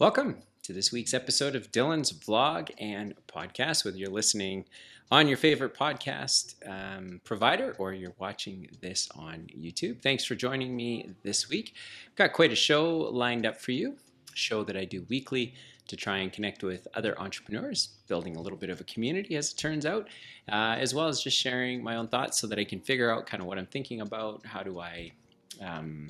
Welcome to this week's episode of Dylan's vlog and podcast. Whether you're listening on your favorite podcast um, provider or you're watching this on YouTube, thanks for joining me this week. I've got quite a show lined up for you, a show that I do weekly to try and connect with other entrepreneurs, building a little bit of a community as it turns out, uh, as well as just sharing my own thoughts so that I can figure out kind of what I'm thinking about. How do I um,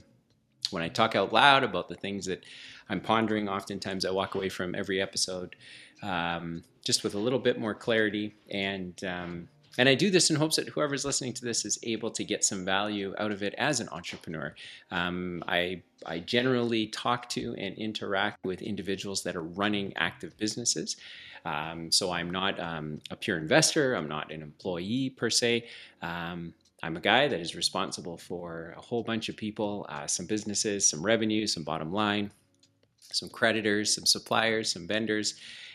when I talk out loud about the things that I'm pondering, oftentimes I walk away from every episode um, just with a little bit more clarity. And um, and I do this in hopes that whoever's listening to this is able to get some value out of it as an entrepreneur. Um, I I generally talk to and interact with individuals that are running active businesses. Um, so I'm not um, a pure investor. I'm not an employee per se. I'm a guy that is responsible for a whole bunch of people, uh, some businesses, some revenue, some bottom line, some creditors, some suppliers, some vendors.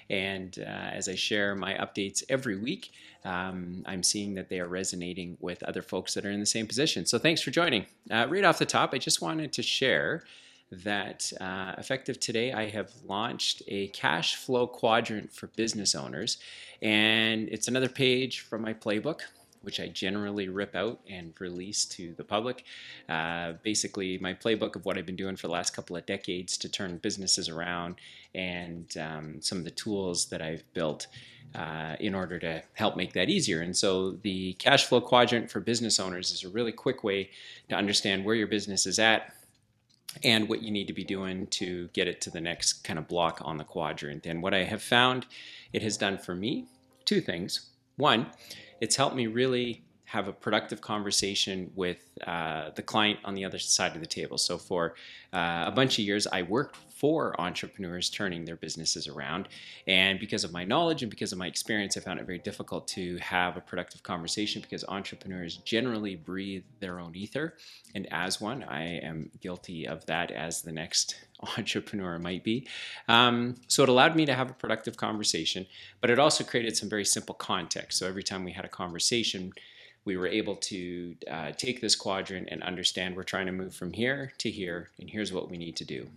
And uh, as I share my updates every week, um, I'm seeing that they are resonating with other folks that are in the same position. So thanks for joining. Uh, right off the top, I just wanted to share that uh, effective today, I have launched a cash flow quadrant for business owners. And it's another page from my playbook which I generally rip out and release to the public. Uh, basically, my playbook of what I've been doing for the last couple of decades to turn businesses around and um, some of the tools that I've built. Uh, in order to help make that easier. And so the cash flow quadrant for business owners is a really quick way to understand where your business is at and what you need to be doing to get it to the next kind of block on the quadrant. And what I have found it has done for me, two things. One, it's helped me really have a productive conversation with uh, the client on the other side of the table. So, for uh, a bunch of years, I worked for entrepreneurs turning their businesses around. And because of my knowledge and because of my experience, I found it very difficult to have a productive conversation because entrepreneurs generally breathe their own ether. And as one, I am guilty of that as the next entrepreneur might be. Um, so it allowed me to have a productive conversation, but it also created some very simple context. So every time we had a conversation, we were able to uh, take this quadrant and understand we're trying to move from here to here, and here's what we need to do.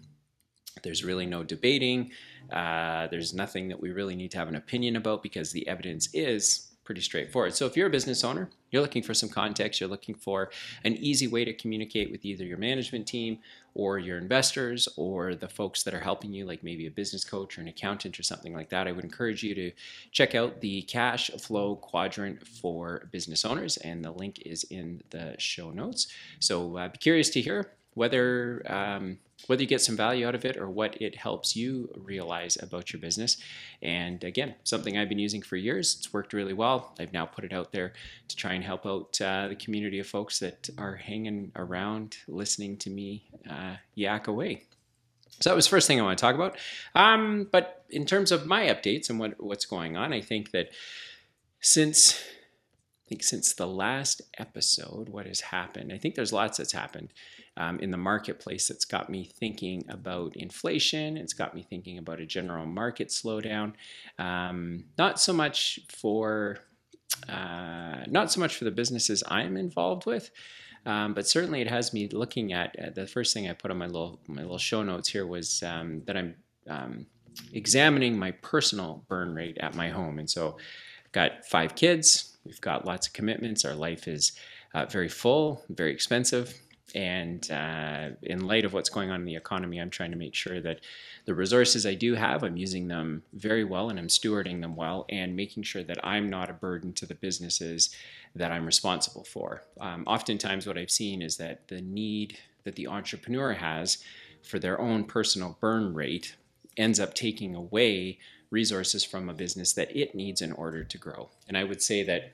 There's really no debating. Uh, there's nothing that we really need to have an opinion about because the evidence is pretty straightforward. So if you're a business owner, you're looking for some context, you're looking for an easy way to communicate with either your management team or your investors or the folks that are helping you, like maybe a business coach or an accountant or something like that, I would encourage you to check out the cash flow quadrant for business owners, and the link is in the show notes. So uh, be curious to hear whether um, whether you get some value out of it or what it helps you realize about your business. And again, something I've been using for years. It's worked really well. I've now put it out there to try and help out uh, the community of folks that are hanging around, listening to me uh, yak away. So that was the first thing I want to talk about. Um, but in terms of my updates and what, what's going on, I think that since I think since the last episode, what has happened? I think there's lots that's happened um, in the marketplace that's got me thinking about inflation. It's got me thinking about a general market slowdown. Um, not so much for uh, not so much for the businesses I'm involved with, um, but certainly it has me looking at uh, the first thing I put on my little my little show notes here was um, that I'm um, examining my personal burn rate at my home, and so I've got five kids We've got lots of commitments. Our life is uh, very full, very expensive. And uh, in light of what's going on in the economy, I'm trying to make sure that the resources I do have, I'm using them very well and I'm stewarding them well and making sure that I'm not a burden to the businesses that I'm responsible for. Um, oftentimes, what I've seen is that the need that the entrepreneur has for their own personal burn rate ends up taking away resources from a business that it needs in order to grow. And I would say that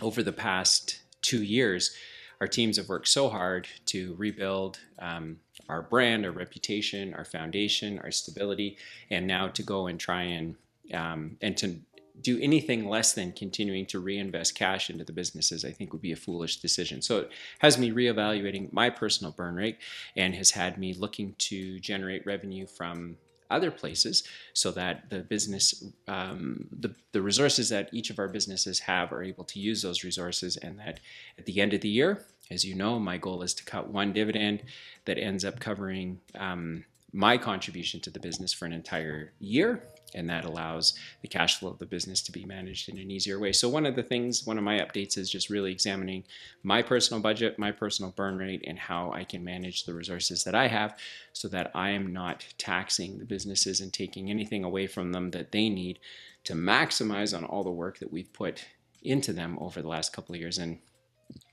over the past two years, our teams have worked so hard to rebuild um, our brand, our reputation, our foundation, our stability, and now to go and try and um, and to do anything less than continuing to reinvest cash into the businesses, I think would be a foolish decision. So it has me reevaluating my personal burn rate and has had me looking to generate revenue from other places so that the business, um, the, the resources that each of our businesses have are able to use those resources and that at the end of the year, as you know, my goal is to cut one dividend that ends up covering um, my contribution to the business for an entire year and that allows the cash flow of the business to be managed in an easier way. So one of the things, one of my updates is just really examining my personal budget, my personal burn rate, and how I can manage the resources that I have so that I am not taxing the businesses and taking anything away from them that they need to maximize on all the work that we've put into them over the last couple of years. And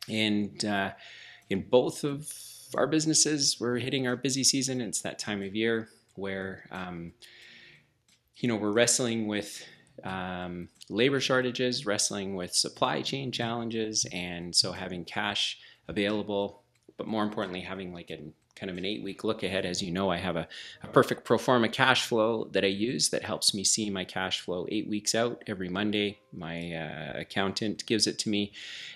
and uh, in both of our businesses, we're hitting our busy season. It's that time of year where um, you know, we're wrestling with um, labor shortages, wrestling with supply chain challenges, and so having cash available, but more importantly, having like a kind of an eight week look ahead. As you know, I have a, a, perfect pro forma cash flow that I use that helps me see my cash flow eight weeks out every Monday. My uh, accountant gives it to me,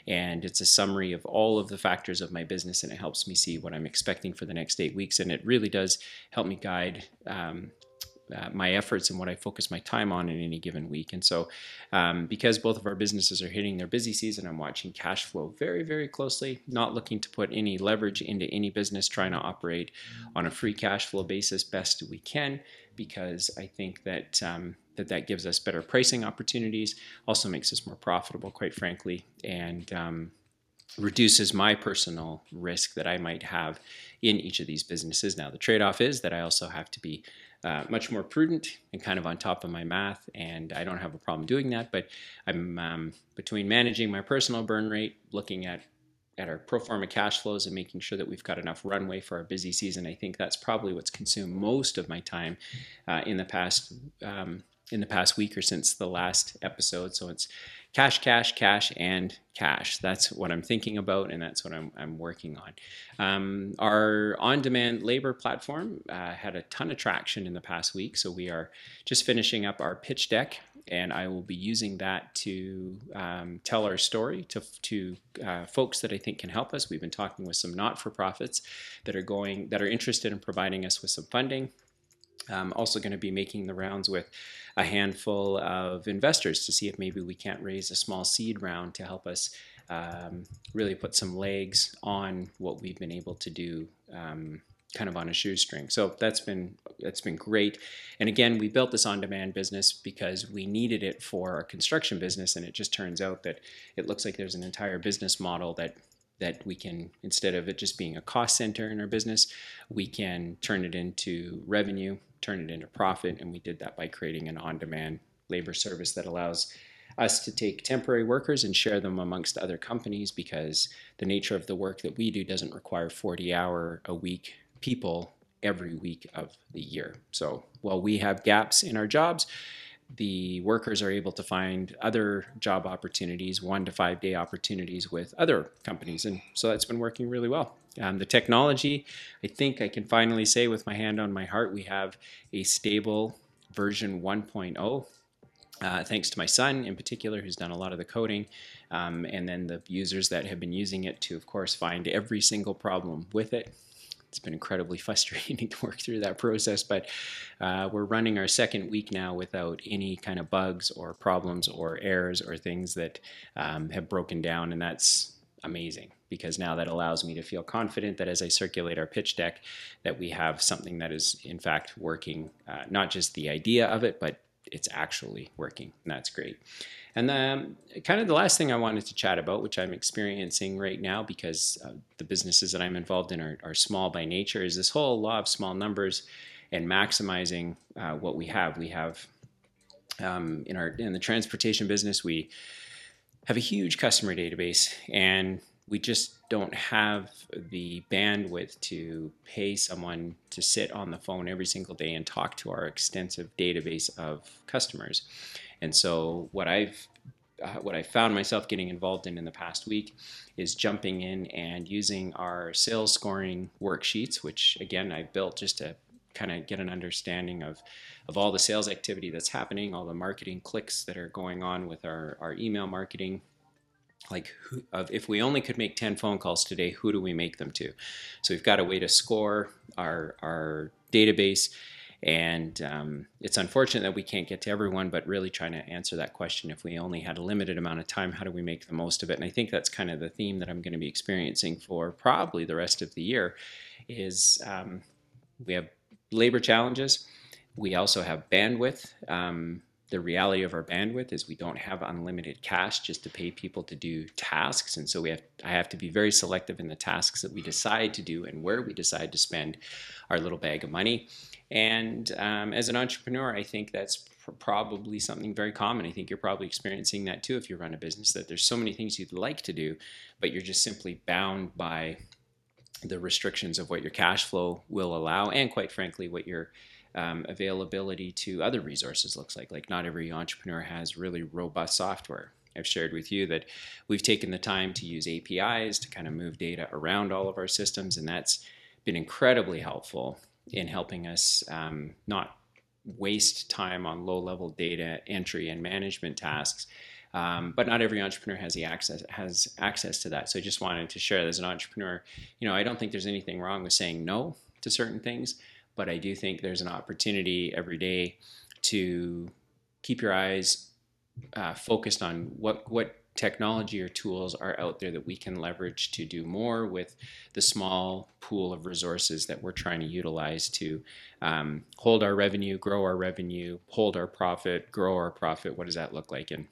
and it's a summary of all of the factors of my business, and it helps me see what I'm expecting for the next eight weeks. And it really does help me guide um, uh, my efforts and what I focus my time on in any given week. And so, um, because both of our businesses are hitting their busy season, I'm watching cash flow very, very closely, not looking to put any leverage into any business, trying to operate on a free cash flow basis best we can, because I think that. Um, that that gives us better pricing opportunities, also makes us more profitable, quite frankly, and um, reduces my personal risk that I might have in each of these businesses. Now, the trade off is that I also have to be uh, much more prudent and kind of on top of my math, and I don't have a problem doing that. But I'm um, between managing my personal burn rate, looking at at our pro forma cash flows and making sure that we've got enough runway for our busy season. I think that's probably what's consumed most of my time uh, in the past um, in the past week or since the last episode. So it's cash, cash, cash, and cash. That's what I'm thinking about, and that's what I'm, I'm working on. Um, our on demand labor platform uh, had a ton of traction in the past week, so we are just finishing up our pitch deck. And I will be using that to um, tell our story to, to uh, folks that I think can help us. We've been talking with some not-for-profits that are going that are interested in providing us with some funding I'm also going to be making the rounds with a handful of investors to see if maybe we can't raise a small seed round to help us um, really put some legs on what we've been able to do um, kind of on a shoestring. So that's been that's been great. And again, we built this on-demand business because we needed it for our construction business, and it just turns out that it looks like there's an entire business model that that we can instead of it just being a cost center in our business, we can turn it into revenue turn it into profit. And we did that by creating an on demand labor service that allows us to take temporary workers and share them amongst other companies because the nature of the work that we do doesn't require 40 hour a week people every week of the year. So while we have gaps in our jobs, the workers are able to find other job opportunities, one to five day opportunities with other companies. And so that's been working really well. Um, the technology, I think I can finally say with my hand on my heart, we have a stable version 1.0. Uh, thanks to my son in particular, who's done a lot of the coding, um, and then the users that have been using it to, of course, find every single problem with it it's been incredibly frustrating to work through that process, but uh, we're running our second week now without any kind of bugs or problems or errors or things that um, have broken down, and that's amazing because now that allows me to feel confident that as I circulate our pitch deck, that we have something that is in fact working, uh, not just the idea of it, but it's actually working, and that's great. And then, kind of the last thing I wanted to chat about, which I'm experiencing right now because uh, the businesses that I'm involved in are, are, small by nature, is this whole law of small numbers and maximizing uh, what we have. We have um, in our in the transportation business, we have a huge customer database, and we just don't have the bandwidth to pay someone to sit on the phone every single day and talk to our extensive database of customers. And so what I've uh, what I found myself getting involved in in the past week is jumping in and using our sales scoring worksheets, which again I built just to kind of get an understanding of of all the sales activity that's happening, all the marketing clicks that are going on with our, our email marketing. Like, who, of if we only could make 10 phone calls today, who do we make them to? So, we've got a way to score our, our database and um, it's unfortunate that we can't get to everyone, but really trying to answer that question if we only had a limited amount of time, how do we make the most of it? And I think that's kind of the theme that I'm going to be experiencing for probably the rest of the year is um, we have labor challenges. We also have bandwidth. Um, the reality of our bandwidth is we don't have unlimited cash just to pay people to do tasks. And so we have i have to be very selective in the tasks that we decide to do and where we decide to spend our little bag of money. And um, as an entrepreneur i think that's probably something very common. I think you're probably experiencing that too if you run a business that there's so many things you'd like to do but you're just simply bound by the restrictions of what your cash flow will allow and quite frankly what your um, availability to other resources looks like. Like, not every entrepreneur has really robust software. I've shared with you that we've taken the time to use APIs to kind of move data around all of our systems, and that's been incredibly helpful in helping us um, not waste time on low level data entry and management tasks. Um, but not every entrepreneur has the access has access to that. So I just wanted to share that as an entrepreneur, you know, I don't think there's anything wrong with saying no to certain things, but I do think there's an opportunity every day to keep your eyes uh, focused on what what technology or tools are out there that we can leverage to do more with the small pool of resources that we're trying to utilize to um, hold our revenue, grow our revenue, hold our profit, grow our profit. What does that look like? And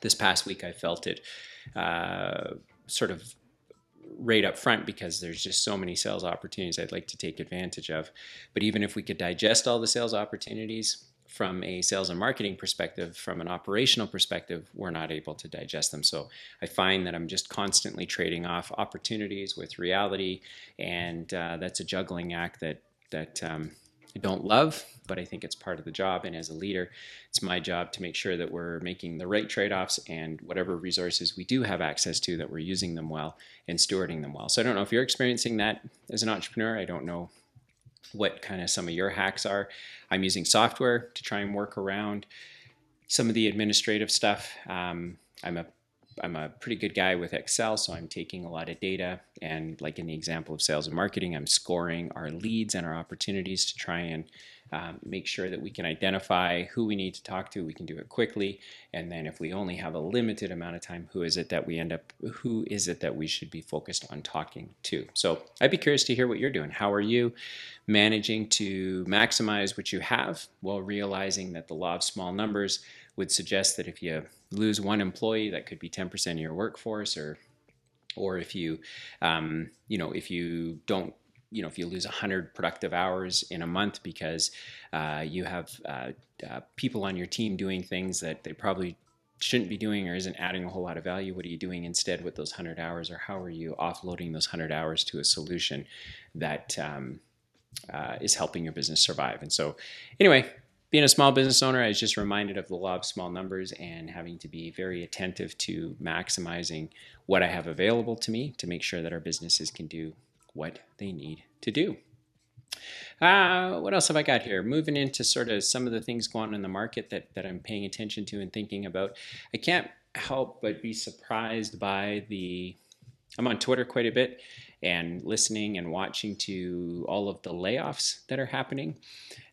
this past week, I felt it uh, sort of right up front because there's just so many sales opportunities I'd like to take advantage of. But even if we could digest all the sales opportunities from a sales and marketing perspective, from an operational perspective, we're not able to digest them. So I find that I'm just constantly trading off opportunities with reality, and uh, that's a juggling act that that um, I don't love, but I think it's part of the job. And as a leader, it's my job to make sure that we're making the right trade offs and whatever resources we do have access to, that we're using them well and stewarding them well. So I don't know if you're experiencing that as an entrepreneur. I don't know what kind of some of your hacks are. I'm using software to try and work around some of the administrative stuff. Um, I'm a I'm a pretty good guy with Excel, so I'm taking a lot of data and, like in the example of sales and marketing, I'm scoring our leads and our opportunities to try and um, make sure that we can identify who we need to talk to. We can do it quickly, and then if we only have a limited amount of time, who is it that we end up? Who is it that we should be focused on talking to? So I'd be curious to hear what you're doing. How are you managing to maximize what you have while realizing that the law of small numbers would suggest that if you lose one employee, that could be 10% of your workforce, or or if you um, you know if you don't you know if you lose 100 productive hours in a month because uh, you have uh, uh, people on your team doing things that they probably shouldn't be doing or isn't adding a whole lot of value what are you doing instead with those 100 hours or how are you offloading those 100 hours to a solution that um, uh, is helping your business survive? And so anyway being a small business owner, I was just reminded of the law of small numbers and having to be very attentive to maximizing what I have available to me to make sure that our businesses can do what they need to do. Uh, what else have I got here? Moving into sort of some of the things going on in the market that, that I'm paying attention to and thinking about. I can't help but be surprised by the. I'm on Twitter quite a bit and listening and watching to all of the layoffs that are happening.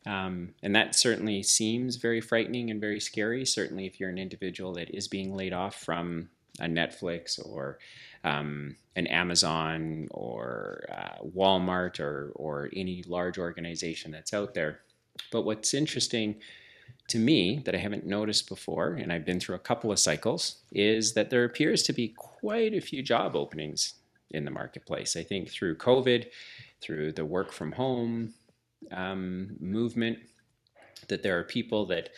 Um, and that certainly seems very frightening and very scary. Certainly, if you're an individual that is being laid off from a Netflix or um, an Amazon or uh, Walmart or, or any large organization that's out there. But what's interesting to me that I haven't noticed before, and I've been through a couple of cycles, is that there appears to be quite a few job openings in the marketplace. I think through COVID, through the work from home um, movement, that there are people that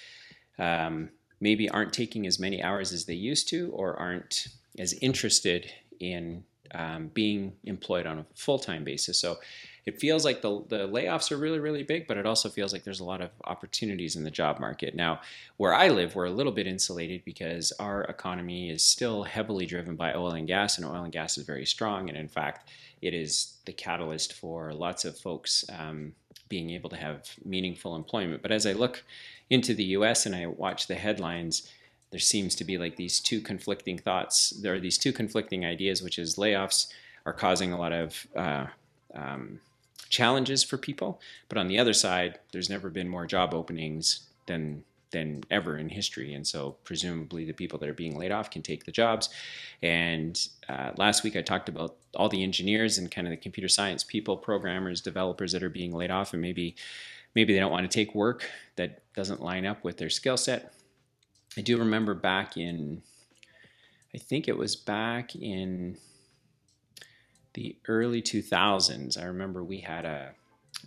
um, maybe aren't taking as many hours as they used to or aren't as interested in um, being employed on a full time basis. So it feels like the, the layoffs are really, really big, but it also feels like there's a lot of opportunities in the job market. Now, where I live, we're a little bit insulated because our economy is still heavily driven by oil and gas, and oil and gas is very strong. And in fact, it is the catalyst for lots of folks um, being able to have meaningful employment. But as I look into the US and I watch the headlines, there seems to be like these two conflicting thoughts. There are these two conflicting ideas, which is layoffs are causing a lot of uh, um, challenges for people. But on the other side, there's never been more job openings than than ever in history. And so, presumably, the people that are being laid off can take the jobs. And uh, last week, I talked about all the engineers and kind of the computer science people, programmers, developers that are being laid off, and maybe maybe they don't want to take work that doesn't line up with their skill set. I do remember back in, I think it was back in the early 2000s. I remember we had a,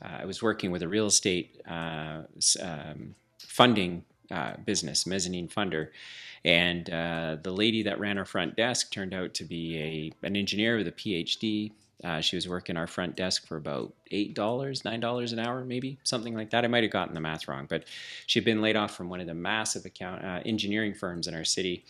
uh, I was working with a real estate uh, um, funding uh, business, mezzanine funder, and uh, the lady that ran our front desk turned out to be a an engineer with a PhD. Uh, she was working our front desk for about eight dollars, nine dollars an hour, maybe something like that. I might have gotten the math wrong, but she'd been laid off from one of the massive account uh, engineering firms in our city,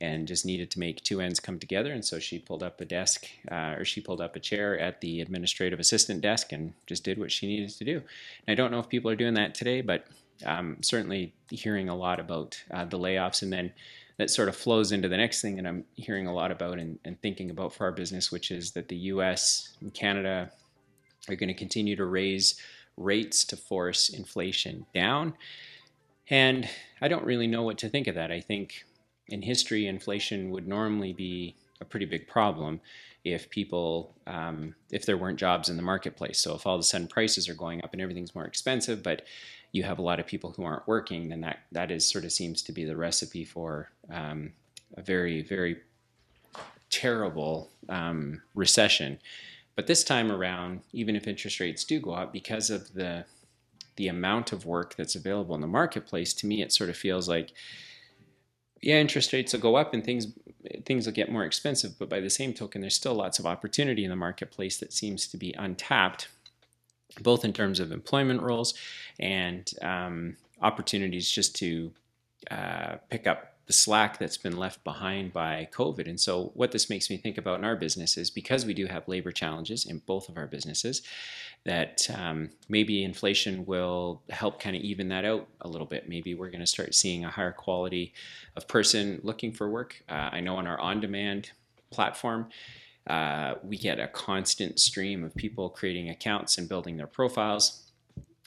and just needed to make two ends come together. And so she pulled up a desk, uh, or she pulled up a chair at the administrative assistant desk and just did what she needed to do. And I don't know if people are doing that today, but I'm certainly hearing a lot about uh, the layoffs. And then that sort of flows into the next thing that I'm hearing a lot about and, and thinking about for our business, which is that the US and Canada are going to continue to raise rates to force inflation down. And I don't really know what to think of that. I think in history, inflation would normally be a pretty big problem if people um, if there weren't jobs in the marketplace. So if all of a sudden prices are going up and everything's more expensive, but you have a lot of people who aren't working, then that that is sort of seems to be the recipe for um, a very very terrible um, recession. But this time around, even if interest rates do go up, because of the the amount of work that's available in the marketplace, to me it sort of feels like yeah, interest rates will go up and things things will get more expensive, but by the same token, there's still lots of opportunity in the marketplace that seems to be untapped, both in terms of employment roles and um, opportunities just to uh, pick up the slack that's been left behind by COVID. And so, what this makes me think about in our business is because we do have labor challenges in both of our businesses, that um, maybe inflation will help kind of even that out a little bit. Maybe we're going to start seeing a higher quality of person looking for work. Uh, I know on our on demand platform, uh, we get a constant stream of people creating accounts and building their profiles.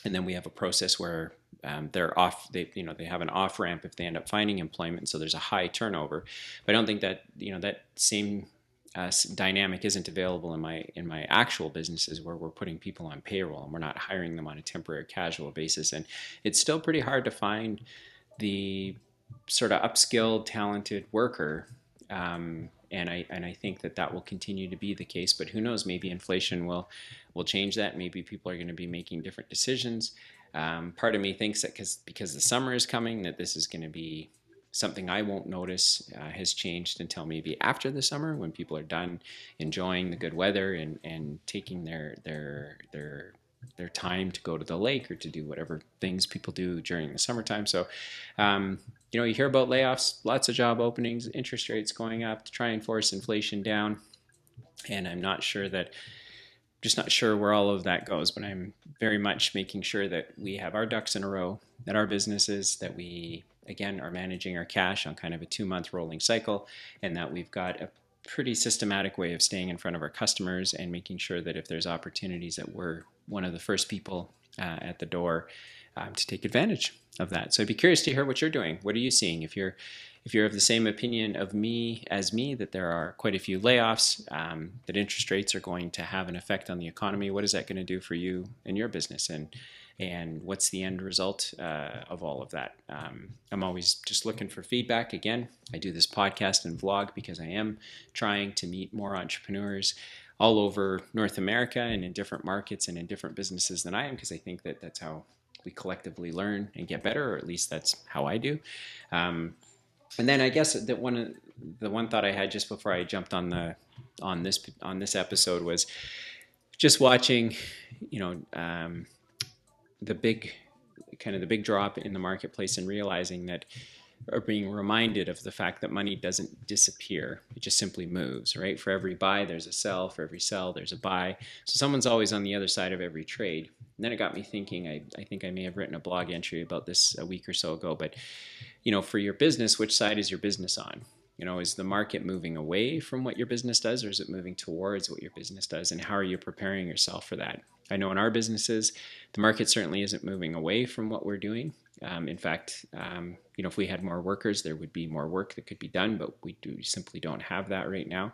And then we have a process where um, they're off they you know they have an off ramp if they end up finding employment so there's a high turnover but i don't think that you know that same uh, dynamic isn't available in my in my actual businesses where we're putting people on payroll and we're not hiring them on a temporary casual basis and it's still pretty hard to find the sort of upskilled talented worker um, and I and I think that that will continue to be the case. But who knows? Maybe inflation will will change that. Maybe people are going to be making different decisions. Um, part of me thinks that because because the summer is coming, that this is going to be something I won't notice uh, has changed until maybe after the summer when people are done enjoying the good weather and, and taking their their their their time to go to the lake or to do whatever things people do during the summertime. So, um, you know, you hear about layoffs, lots of job openings, interest rates going up to try and force inflation down. And I'm not sure that just not sure where all of that goes, but I'm very much making sure that we have our ducks in a row, that our businesses, that we again are managing our cash on kind of a two month rolling cycle, and that we've got a pretty systematic way of staying in front of our customers and making sure that if there's opportunities that we're one of the first people uh, at the door um, to take advantage of that. So I'd be curious to hear what you're doing. What are you seeing? If you're if you're of the same opinion of me as me that there are quite a few layoffs, um, that interest rates are going to have an effect on the economy, what is that going to do for you and your business? And and what's the end result uh, of all of that? Um, I'm always just looking for feedback. Again, I do this podcast and vlog because I am trying to meet more entrepreneurs all over North America and in different markets and in different businesses than I am because I think that that's how we collectively learn and get better, or at least that's how I do. Um, and then I guess that one the one thought I had just before I jumped on the on this on this episode was just watching, you know, um, the big kind of the big drop in the marketplace and realizing that or being reminded of the fact that money doesn't disappear. It just simply moves right? For every buy there's a sell. For every sell there's a buy. So someone's always on the other side of every trade. And then it got me thinking I, I think i may have written a blog entry about this a week or so ago but you know for your business which side is your business on You know, is the market moving away from what your business does, or is it moving towards what your business does? And how are you preparing yourself for that? I know in our businesses, the market certainly isn't moving away from what we're doing. Um, in fact, um, you know, if we had more workers, there would be more work that could be done, but we do simply don't have that right now.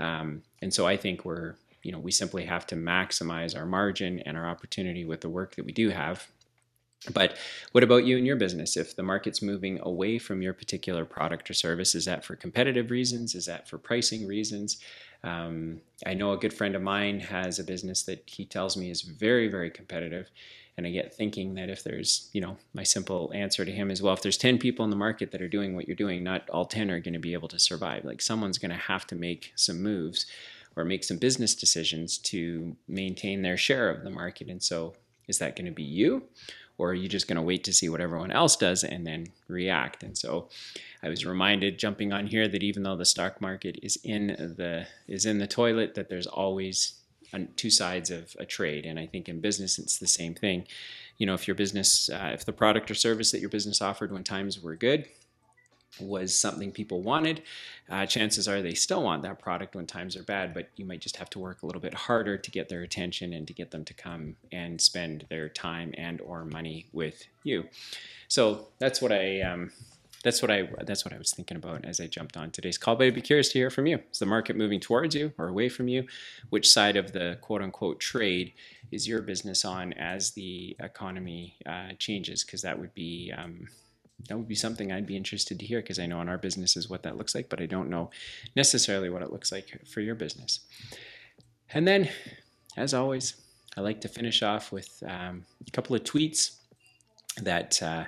Um, and so I think we're, you know, we simply have to maximize our margin and our opportunity with the work that we do have. But what about you and your business? If the market's moving away from your particular product or service, is that for competitive reasons? Is that for pricing reasons? Um, I know a good friend of mine has a business that he tells me is very, very competitive. And I get thinking that if there's, you know, my simple answer to him is, well, if there's 10 people in the market that are doing what you're doing, not all 10 are going to be able to survive. Like someone's going to have to make some moves or make some business decisions to maintain their share of the market. And so is that going to be you? Or are you just going to wait to see what everyone else does and then react? And so I was reminded jumping on here that even though the stock market is in the is in the toilet, that there's always two sides of a trade. And I think in business, it's the same thing. You know, if your business, uh, if the product or service that your business offered when times were good was something people wanted, uh, chances are they still want that product when times are bad, but you might just have to work a little bit harder to get their attention and to get them to come and spend their time and or money with you. So that's what I um, that's what I that's what I was thinking about as I jumped on today's call. But I'd be curious to hear from you. Is the market moving towards you or away from you? Which side of the quote unquote trade is your business on as the economy uh, changes? Because that would be um, that would be something I'd be interested to hear. Because I know in our business is what that looks like, but I don't know necessarily what it looks like for your business. And then, as always, I like to finish off with um, a couple of tweets that. Uh,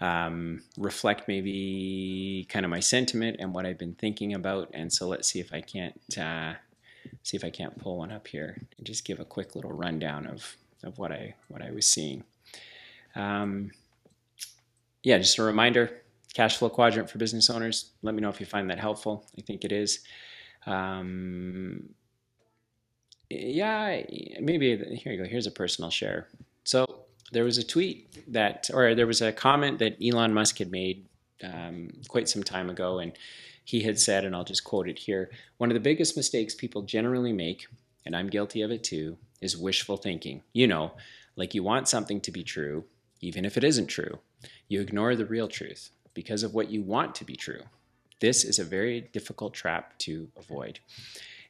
um, reflect maybe kind of my sentiment and what I've been thinking about. And so let's see if I can't uh, see if I can't pull one up here and just give a quick little rundown of of what I what I was seeing. Um, yeah, just a reminder: cash flow quadrant for business owners. Let me know if you find that helpful. I think it is. Um, yeah, maybe here you go. Here's a personal share. So there was a tweet that, or there was a comment that Elon Musk had made um, quite some time ago, and he had said, and I'll just quote it here one of the biggest mistakes people generally make, and I'm guilty of it too, is wishful thinking. You know, like you want something to be true, even if it isn't true. You ignore the real truth because of what you want to be true. This is a very difficult trap to avoid.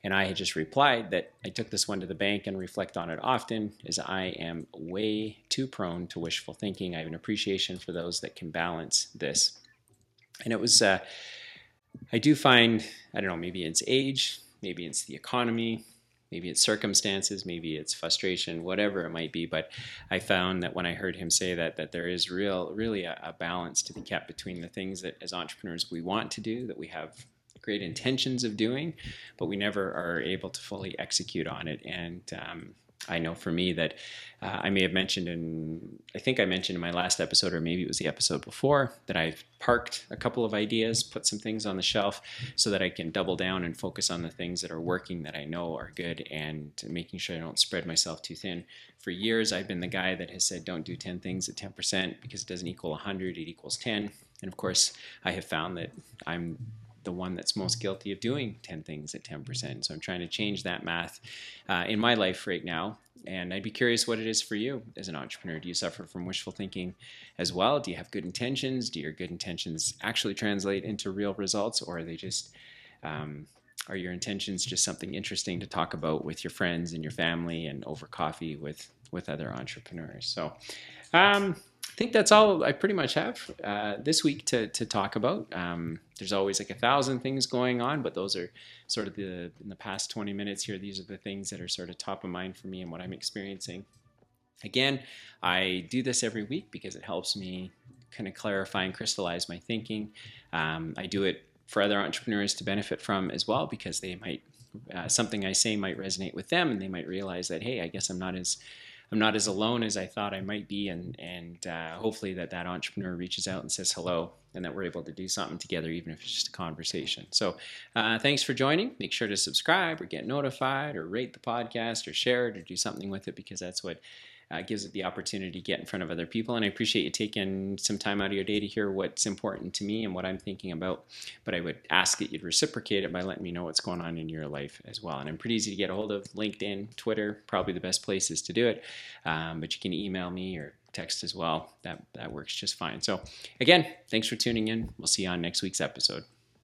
And I had just replied that I took this one to the bank and reflect on it often, as I am way too prone to wishful thinking. I have an appreciation for those that can balance this. And it was, uh, I do find, I don't know, maybe it's age, maybe it's the economy, maybe it's circumstances, maybe it's frustration, whatever it might be. But I found that when I heard him say that, that there is real, really a, a balance to be kept between the things that as entrepreneurs we want to do, that we have great intentions of doing, but we never are able to fully execute on it. And um, I know for me that uh, I may have mentioned in, I think I mentioned in my last episode, or maybe it was the episode before, that I've parked a couple of ideas, put some things on the shelf so that I can double down and focus on the things that are working that I know are good and making sure I don't spread myself too thin. For years, I've been the guy that has said, don't do 10 things at 10% because it doesn't equal 100, it equals 10. And of course, I have found that I'm the one that's most guilty of doing 10 things at 10%. So I'm trying to change that math uh, in my life right now. And I'd be curious what it is for you as an entrepreneur. Do you suffer from wishful thinking as well? Do you have good intentions? Do your good intentions actually translate into real results, or are they just um, are your intentions just something interesting to talk about with your friends and your family and over coffee with with other entrepreneurs? So. Um, think that's all I pretty much have uh, this week to, to talk about. Um, there's always like a thousand things going on, but those are sort of the in the past 20 minutes here. These are the things that are sort of top of mind for me and what I'm experiencing. Again, I do this every week because it helps me kind of clarify and crystallize my thinking. Um, I do it for other entrepreneurs to benefit from as well because they might uh, something I say might resonate with them and they might realize that hey, I guess I'm not as I'm not as alone as I thought I might be, and and uh, hopefully that that entrepreneur reaches out and says hello, and that we're able to do something together, even if it's just a conversation. So, uh, thanks for joining. Make sure to subscribe or get notified, or rate the podcast, or share it, or do something with it because that's what uh, gives it the opportunity to get in front of other people. And I appreciate you taking some time out of your day to hear what's important to me and what I'm thinking about. But I would ask that you'd reciprocate it by letting me know what's going on in your life as well. And I'm pretty easy to get a hold of LinkedIn, Twitter, probably the best places to do it. Um, but you can email me or text as well. That that works just fine. So again, thanks for tuning in. We'll see you on next week's episode.